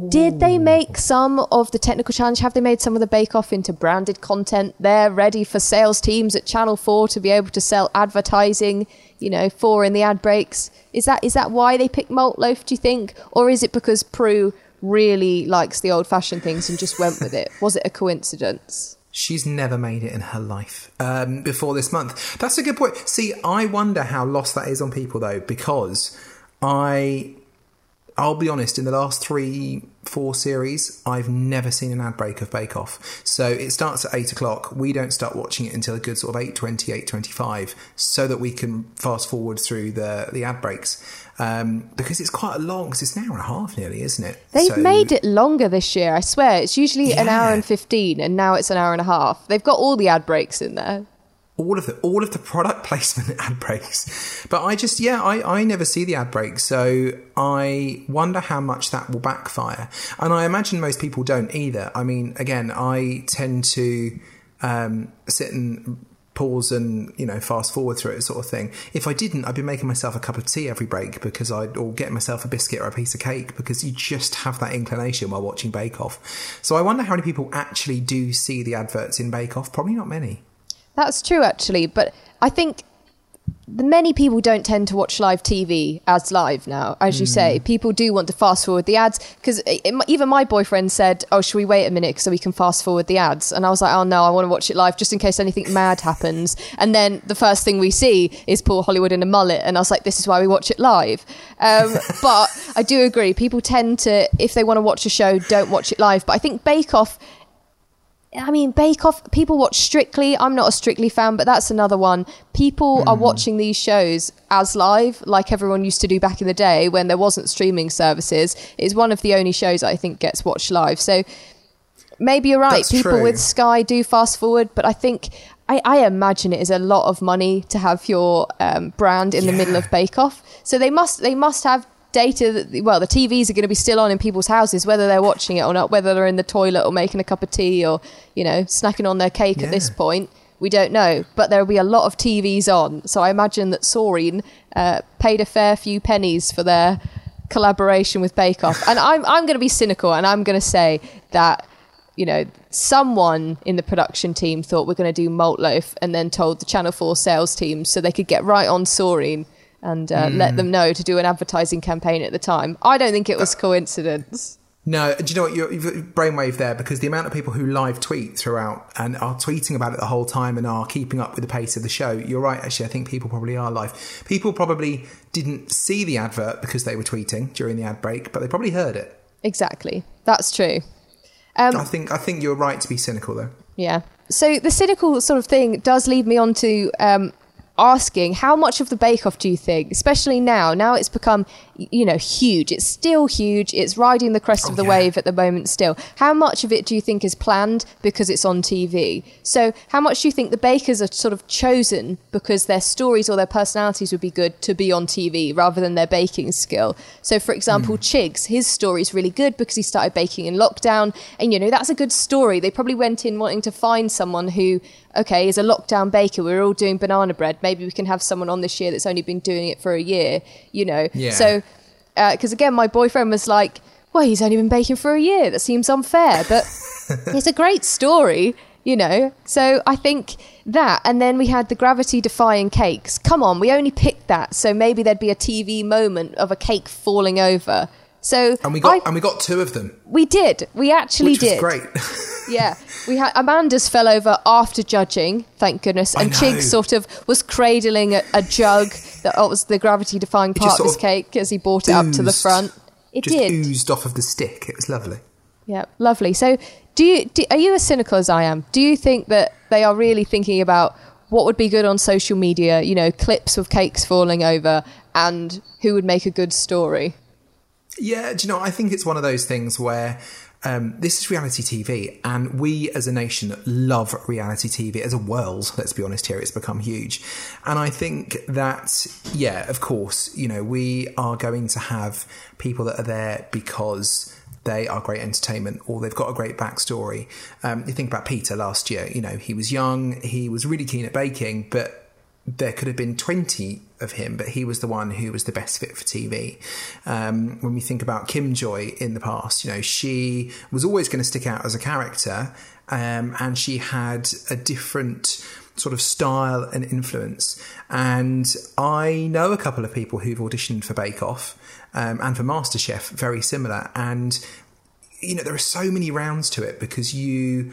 did they make some of the technical challenge? Have they made some of the Bake Off into branded content? They're ready for sales teams at Channel Four to be able to sell advertising, you know, for in the ad breaks. Is that is that why they picked malt loaf? Do you think, or is it because Prue really likes the old fashioned things and just went with it? Was it a coincidence? She's never made it in her life um, before this month. That's a good point. See, I wonder how lost that is on people though, because I, I'll be honest, in the last three, four series, I've never seen an ad break of Bake Off. So it starts at eight o'clock. We don't start watching it until a good sort of 8.20, 8.25, so that we can fast forward through the the ad breaks. Um, because it's quite a long, because it's an hour and a half nearly, isn't it? They've So- made it longer this year. I swear, it's usually an hour and fifteen, and now it's an hour and a half. They've got all the ad breaks in there. all of the all of the product [laughs] placement ad breaks but i just yeah i i never see the ad breaks so i wonder how much that will backfire and i imagine most people don't either i mean again i tend to um sit and pause and you know fast forward through it sort of thing. If i didn't i'd be making myself a cup of tea every break because i'd or get myself a biscuit or a piece of cake because you just have that inclination while watching bake off. So i wonder how many people actually do see the adverts in bake off. Probably not many. That's true, actually, but I think many people don't tend to watch live TV as live now, as you say. People do want to fast forward the ads because even my boyfriend said, "Oh, should we wait a minute so we can fast forward the ads?" And I was like, "Oh no, I want to watch it live just in case anything mad happens." And then the first thing we see is Paul Hollywood in a mullet, and I was like, "This is why we watch it live." Um, [laughs] but I do agree, people tend to, if they want to watch a show, don't watch it live. But I think Bake Off I mean, Bake Off, people watch Strictly. I'm not a Strictly fan, but that's another one. People Hmm. are watching these shows as live, like everyone used to do back in the day when there wasn't streaming services. It's one of the only shows I think gets watched live. So maybe you're right. That's people true. with Sky do fast forward, but I think. I, I imagine it is a lot of money to have your um, brand in the middle of Bake Off. So they must they must have data that well the TVs are going to be still on in people's houses whether they're watching it or not whether they're in the toilet or making a cup of tea or you know snacking on their cake at this point we don't know. But there will be a lot of TVs on. So I imagine that Soreen uh, paid a fair few pennies for their collaboration with Bake Off. And I'm I'm going to be cynical and I'm going to say that you know, someone in the production team thought we're going to do Malt Loaf and then told the Channel 4 sales team so they could get right on Soreen and uh, let them know to do an advertising campaign at the time. I don't think it was coincidence. No, do you know what? You're, you've brainwave there because the amount of people who live tweet throughout and are tweeting about it the whole time and are keeping up with the pace of the show. You're right, actually. I think people probably are live. People probably didn't see the advert because they were tweeting during the ad break, but they probably heard it. Exactly. That's true. I think I think you're right to be cynical though. Yeah. So the cynical sort of thing does lead me on to um, asking how much of the Bake Off do you think, especially now? Now it's become, you know, huge. It's still huge. It's riding the crest Oh, of the yeah. wave at the moment still. How much of it do you think is planned because it's on TV? So how much do you think the bakers are sort of chosen because their stories or their personalities would be good to be on TV rather than their baking skill? So for example, hmm. Chigs, his story is really good because he started baking in lockdown. And, you know, that's a good story. They probably went in wanting to find someone who, okay, is a lockdown baker. We're all doing banana bread. Maybe we can have someone on this year that's only been doing it for a year, you know? Yeah. So, uh, because again, my boyfriend was like, well, he's only been baking for a year. That seems unfair. But [laughs] it's a great story, you know? So I think that. And then we had the gravity defying cakes. Come on, we only picked that. So maybe there'd be a TV moment of a cake falling over. So And we got I- and we got two of them, we did. We actually which did. great. [laughs] Yeah, we had Amanda's fell over after judging, thank goodness, and. Chig sort of was cradling a, a jug that oh, was the gravity defying part of sort his of cake as he brought it up to the front. It Just did. oozed off of the stick. It was lovely. Yeah, lovely. So, do you do, are you as cynical as I am? Do you think that they are really thinking about what would be good on social media? You know, clips of cakes falling over, and who would make a good story? Yeah, do you know? I think it's one of those things where um, this is reality TV, and we as a nation love reality TV as a world. Let's be honest here; it's become huge, and I think that yeah, of course, you know, we are going to have people that are there because they are great entertainment or they've got a great backstory. Um, you think about Peter last year; you know, he was young, he was really keen at baking, but there could have been 20 of him, but he was the one who was the best fit for TV. Um, when we think about Kim Joy in the past, you know, she was always going to stick out as a character, um, and she had a different sort of style and influence. And I know a couple of people who've auditioned for Bake Off um, and for MasterChef, very similar. And you know, there are so many rounds to it because you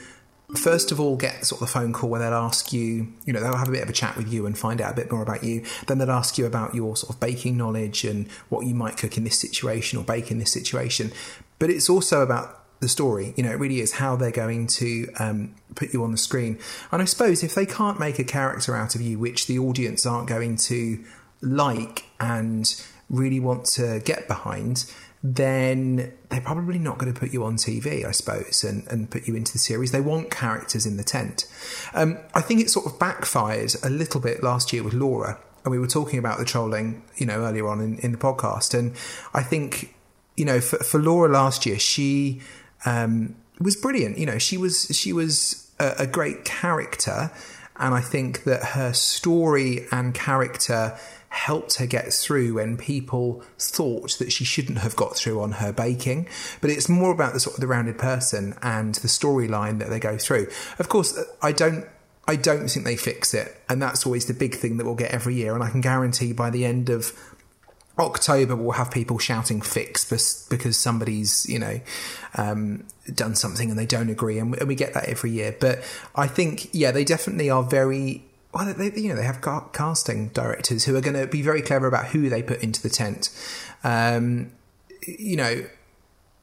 first of all get sort of the phone call where they'll ask you, you know, they'll have a bit of a chat with you and find out a bit more about you. Then they'll ask you about your sort of baking knowledge and what you might cook in this situation or bake in this situation. But it's also about the story. You know, it really is how they're going to um, put you on the screen. And I suppose if they can't make a character out of you, which the audience aren't going to like and really want to get behind, then they're probably not going to put you on TV, I suppose, and, and put you into the series. They want characters in the tent. Um, I think it sort of backfired a little bit last year with Laura, and we were talking about the trolling, you know, earlier on in, in the podcast. And I think, you know, for, for Laura last year, she um, was brilliant. You know, she was she was a, a great character, and I think that her story and character helped her get through when people thought that she shouldn't have got through on her baking. But it's more about the sort of the rounded person and the storyline that they go through. Of course, I don't. I don't think they fix it, and that's always the big thing that we'll get every year. And I can guarantee by the end of October we'll have people shouting "fix" because somebody's you know um, done something and they don't agree, and we get that every year. But I think yeah, they definitely are very well. They, you know they have ca- casting directors who are going to be very clever about who they put into the tent. Um, you know,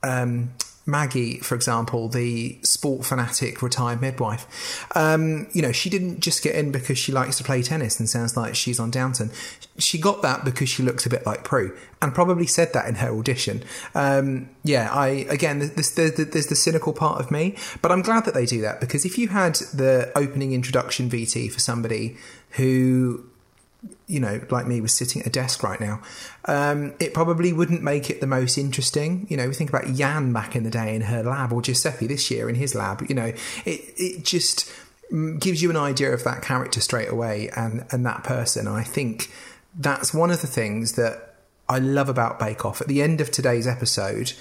um, Maggie, for example, the sport fanatic retired midwife, um, you know, she didn't just get in because she likes to play tennis and sounds like she's on Downton. She got that because she looks a bit like Prue and probably said that in her audition. Um, yeah, I again, there's, there's, there's the cynical part of me, but I'm glad that they do that because if you had the opening introduction VT for somebody who you know, like me, was sitting at a desk right now, um, it probably wouldn't make it the most interesting. You know, we think about Jan back in the day in her lab, or Giuseppe this year in his lab. You know, it it just gives you an idea of that character straight away and and that person. And I think that's one of the things that I love about Bake Off. At the end of today's episode,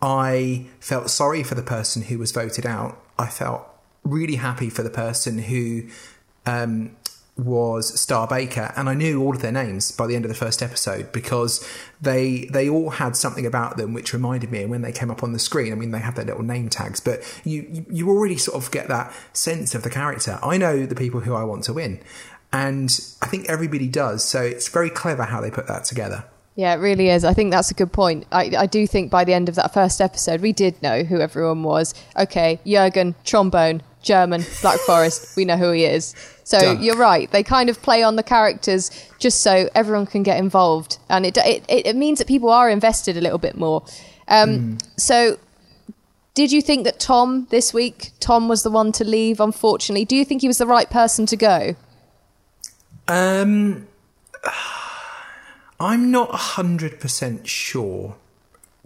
I felt sorry for the person who was voted out. I felt really happy for the person who um, was Star Baker, and I knew all of their names by the end of the first episode because they they all had something about them which reminded me. And when they came up on the screen, I mean, they have their little name tags, but you you, you already sort of get that sense of the character. I know the people who I want to win, and I think everybody does. So it's very clever how they put that together. Yeah, it really is. I think that's a good point. I, I do think by the end of that first episode, we did know who everyone was. Okay, Jurgen, trombone, German, Black [laughs] Forest, we know who he is. So Done. you're right. They kind of play on the characters just so everyone can get involved, and it it, it means that people are invested a little bit more. Um, So, did you think that Tom this week, Tom was the one to leave? Unfortunately, do you think he was the right person to go? Um, I'm not hundred percent sure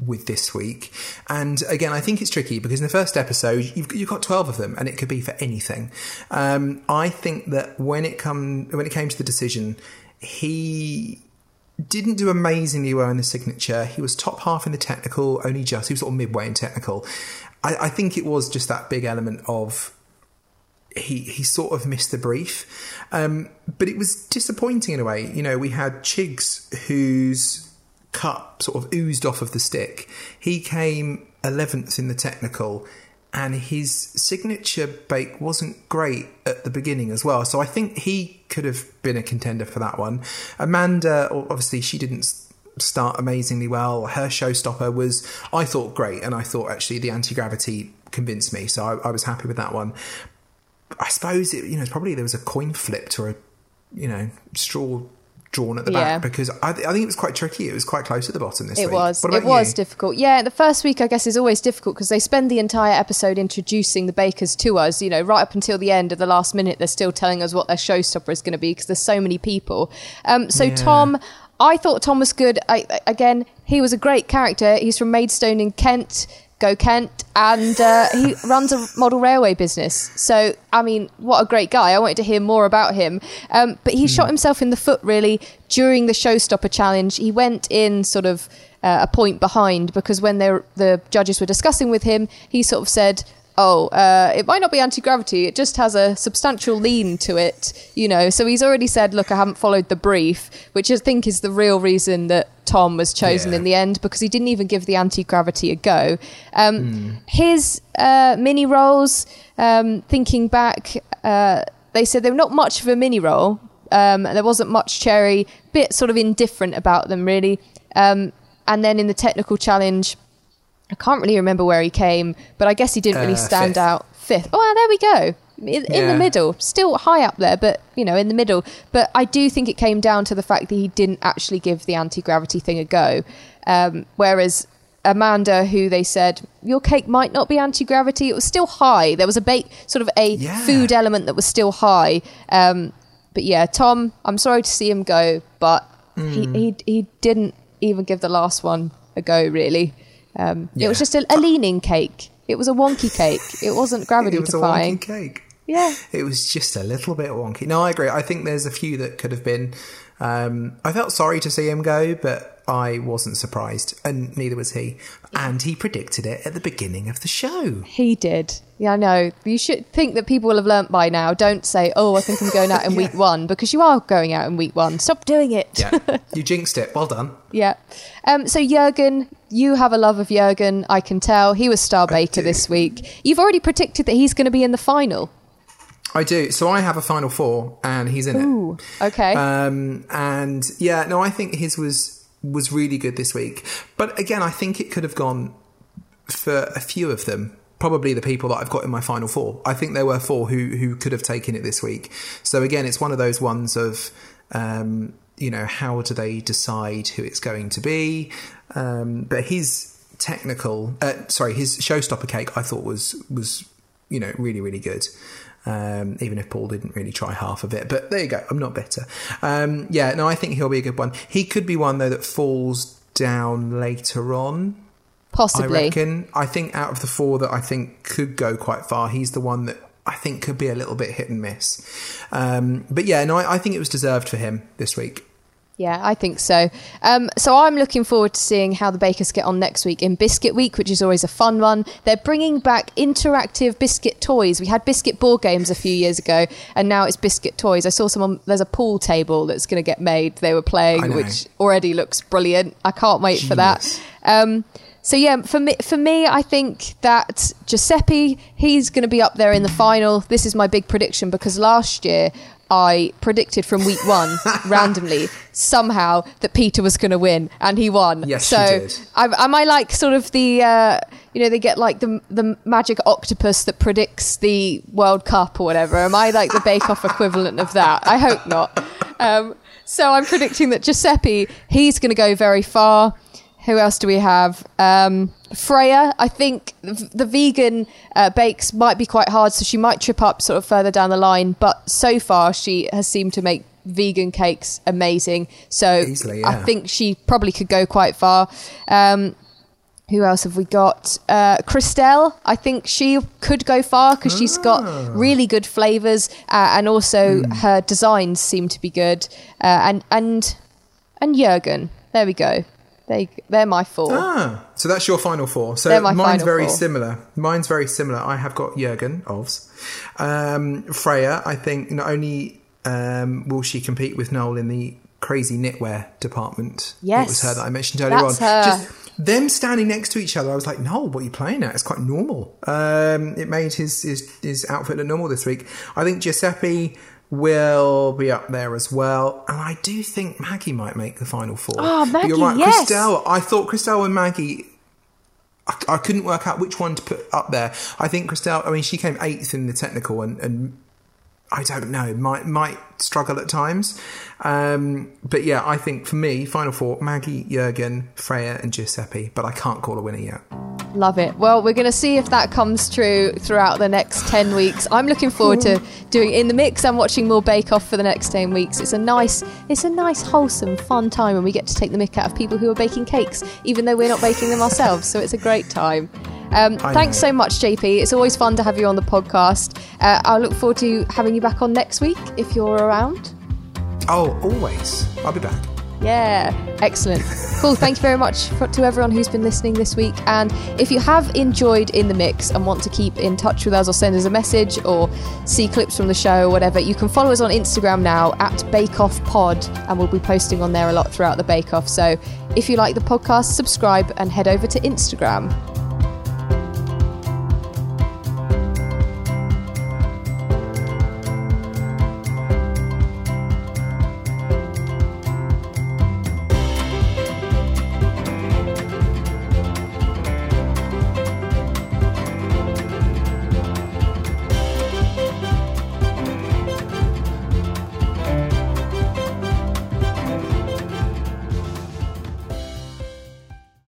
with this week, and again, I think it's tricky because in the first episode you've you've got twelve of them, and it could be for anything. Um, I think that when it come when it came to the decision, he didn't do amazingly well in the signature. He was top half in the technical, only just. He was sort of midway in technical. I, I think it was just that big element of he he sort of missed the brief, um, but it was disappointing in a way. You know, we had Chigs whose cup sort of oozed off of the stick. He came eleventh in the technical, and his signature bake wasn't great at the beginning as well. So I think he could have been a contender for that one. Amanda, obviously, she didn't start amazingly well. Her showstopper was, I thought, great, and I thought actually the anti gravity convinced me, so I, I was happy with that one. I suppose it, you know probably there was a coin flipped or a you know straw drawn at the Yeah. back because I, I think it was quite tricky. It was quite close at the bottom this It week. was. What It was difficult. Yeah, the first week I guess is always difficult because they spend the entire episode introducing the bakers to us. You know, right up until the end of the last minute, they're still telling us what their showstopper is going to be because there's so many people. Um, so Yeah. Tom, I thought Tom was good. I- again, he was a great character. He's from Maidstone in Kent. Go Kent, and uh, he runs a model railway business. So, I mean, what a great guy! I wanted to hear more about him. Um, but he shot himself in the foot really during the showstopper challenge. He went in sort of uh, a point behind because when they the judges were discussing with him, he sort of said, "Oh, uh, it might not be anti gravity. It just has a substantial lean to it." You know, so he's already said, "Look, I haven't followed the brief," which I think is the real reason that Tom was chosen Yeah. in the end because he didn't even give the anti gravity a go. Um, His uh, mini rolls, um, thinking back, uh, they said they were not much of a mini roll. Um, there wasn't much cherry, bit sort of indifferent about them really. Um, and then in the technical challenge, I can't really remember where he came, but I guess he didn't really Uh, stand fifth. out. Fifth. Oh, well, there we go. In, in the middle, still high up there, but you know, in the middle. But I do think it came down to the fact that he didn't actually give the anti gravity thing a go. Um, whereas Amanda, who they said your cake might not be anti gravity, it was still high. There was a bake, sort of a Yeah. food element that was still high. Um, but yeah, Tom, I'm sorry to see him go, but Hmm. he, he he didn't even give the last one a go. Really, um, it was just a, a leaning cake. It was a wonky cake. It wasn't [laughs] gravity defying. It was a wonky cake. Yeah. It was just a little bit wonky. No, I agree. I think there's a few that could have been. Um, I felt sorry to see him go, but I wasn't surprised, and neither was he. And he predicted it at the beginning of the show. He did. Yeah, I know. You should think that people will have learnt by now. Don't say, "Oh, I think I'm going out in [laughs] week one," because you are going out in week one. Stop doing it. Yeah, you jinxed it. Well done. [laughs] Yeah. Um, so Jurgen, you have a love of Jurgen. I can tell. He was Star Baker this week. You've already predicted that he's going to be in the final. I do. So I have a final four, and he's in it. Okay. Um, and yeah, no, I think his was was really good this week. But again, I think it could have gone for a few of them. Probably the people that I've got in my final four. I think there were four who who could have taken it this week. So again, it's one of those ones of um, you know how do they decide who it's going to be? Um, but his technical, uh, sorry, his showstopper cake I thought was was you know really really good. Um, even if Paul didn't really try half of it, but there you go. I'm not bitter. Um, yeah, no, I think he'll be a good one. He could be one though that falls down later on. Possibly. I reckon. I think out of the four that I think could go quite far, he's the one that I think could be a little bit hit and miss. Um, but yeah, no, I, I think it was deserved for him this week. Yeah, I think so. Um, so I'm looking forward to seeing how the bakers get on next week in Biscuit Week, which is always a fun one. They're bringing back interactive biscuit toys. We had biscuit board games a few years ago, and now it's biscuit toys. I saw someone. There's a pool table that's going to get made. They were playing, which already looks brilliant. I can't wait for that. Um, so yeah, for me, for me, I think that Giuseppe, he's going to be up there in the final. This is my big prediction because last year I predicted from week one [laughs] randomly somehow that Peter was going to win, and he won. Yes, so did. Am, am I like sort of the uh, you know they get like the the magic octopus that predicts the World Cup or whatever? Am I like the Bake Off [laughs] equivalent of that? I hope not. Um, so I'm predicting that Giuseppe he's going to go very far. Who else do we have? Um, Freya, I think the, vegan uh, bakes might be quite hard, so she might trip up sort of further down the line. But so far, she has seemed to make vegan cakes amazing. So Easily, I think she probably could go quite far. Um, who else have we got? Uh, Crystelle, I think she could go far because she's got really good flavors uh, and also Hmm. her designs seem to be good. Uh, and and and Jurgen, there we go. They they're my four. Ah, so that's your final four. So mine's very four. similar. Mine's very similar. I have got Jurgen Ovs. Um, Freya, I think not only um, will she compete with Noel in the crazy knitwear department. Yes, it was her that I mentioned earlier That's on. her. Just them standing next to each other, I was like, Noel, what are you playing at? It's quite normal. Um, it made his, his his outfit look normal this week. I think Giuseppe will be up there as well, and I do think Maggie might make the final four. Oh, But you're Maggie, right, yes. Crystelle. I thought Crystelle and Maggie. I, I couldn't work out which one to put up there. I think Crystelle. I mean, she came eighth in the technical, and, and I don't know, might might struggle at times. Um, but yeah, I think for me, final four: Maggie, Jurgen, Freya, and Giuseppe. But I can't call a winner yet. Love it. Well, we're going to see if that comes true throughout the next 10 weeks. I'm looking forward to doing in the mix and watching more Bake Off for the next 10 weeks. It's a nice it's a nice wholesome fun time when we get to take the mick out of people who are baking cakes even though we're not baking them ourselves. So it's a great time. Um, thanks so much, JP. It's always fun to have you on the podcast. Uh, I'll look forward to having you back on next week if you're around. Oh, always. I'll be back. Yeah, excellent. [laughs] Cool. Thank you very much for, to everyone who's been listening this week. And if you have enjoyed In the Mix and want to keep in touch with us or send us a message or see clips from the show or whatever, you can follow us on Instagram now at Bake Off Pod, and we'll be posting on there a lot throughout the Bake Off. So if you like the podcast, subscribe and head over to Instagram.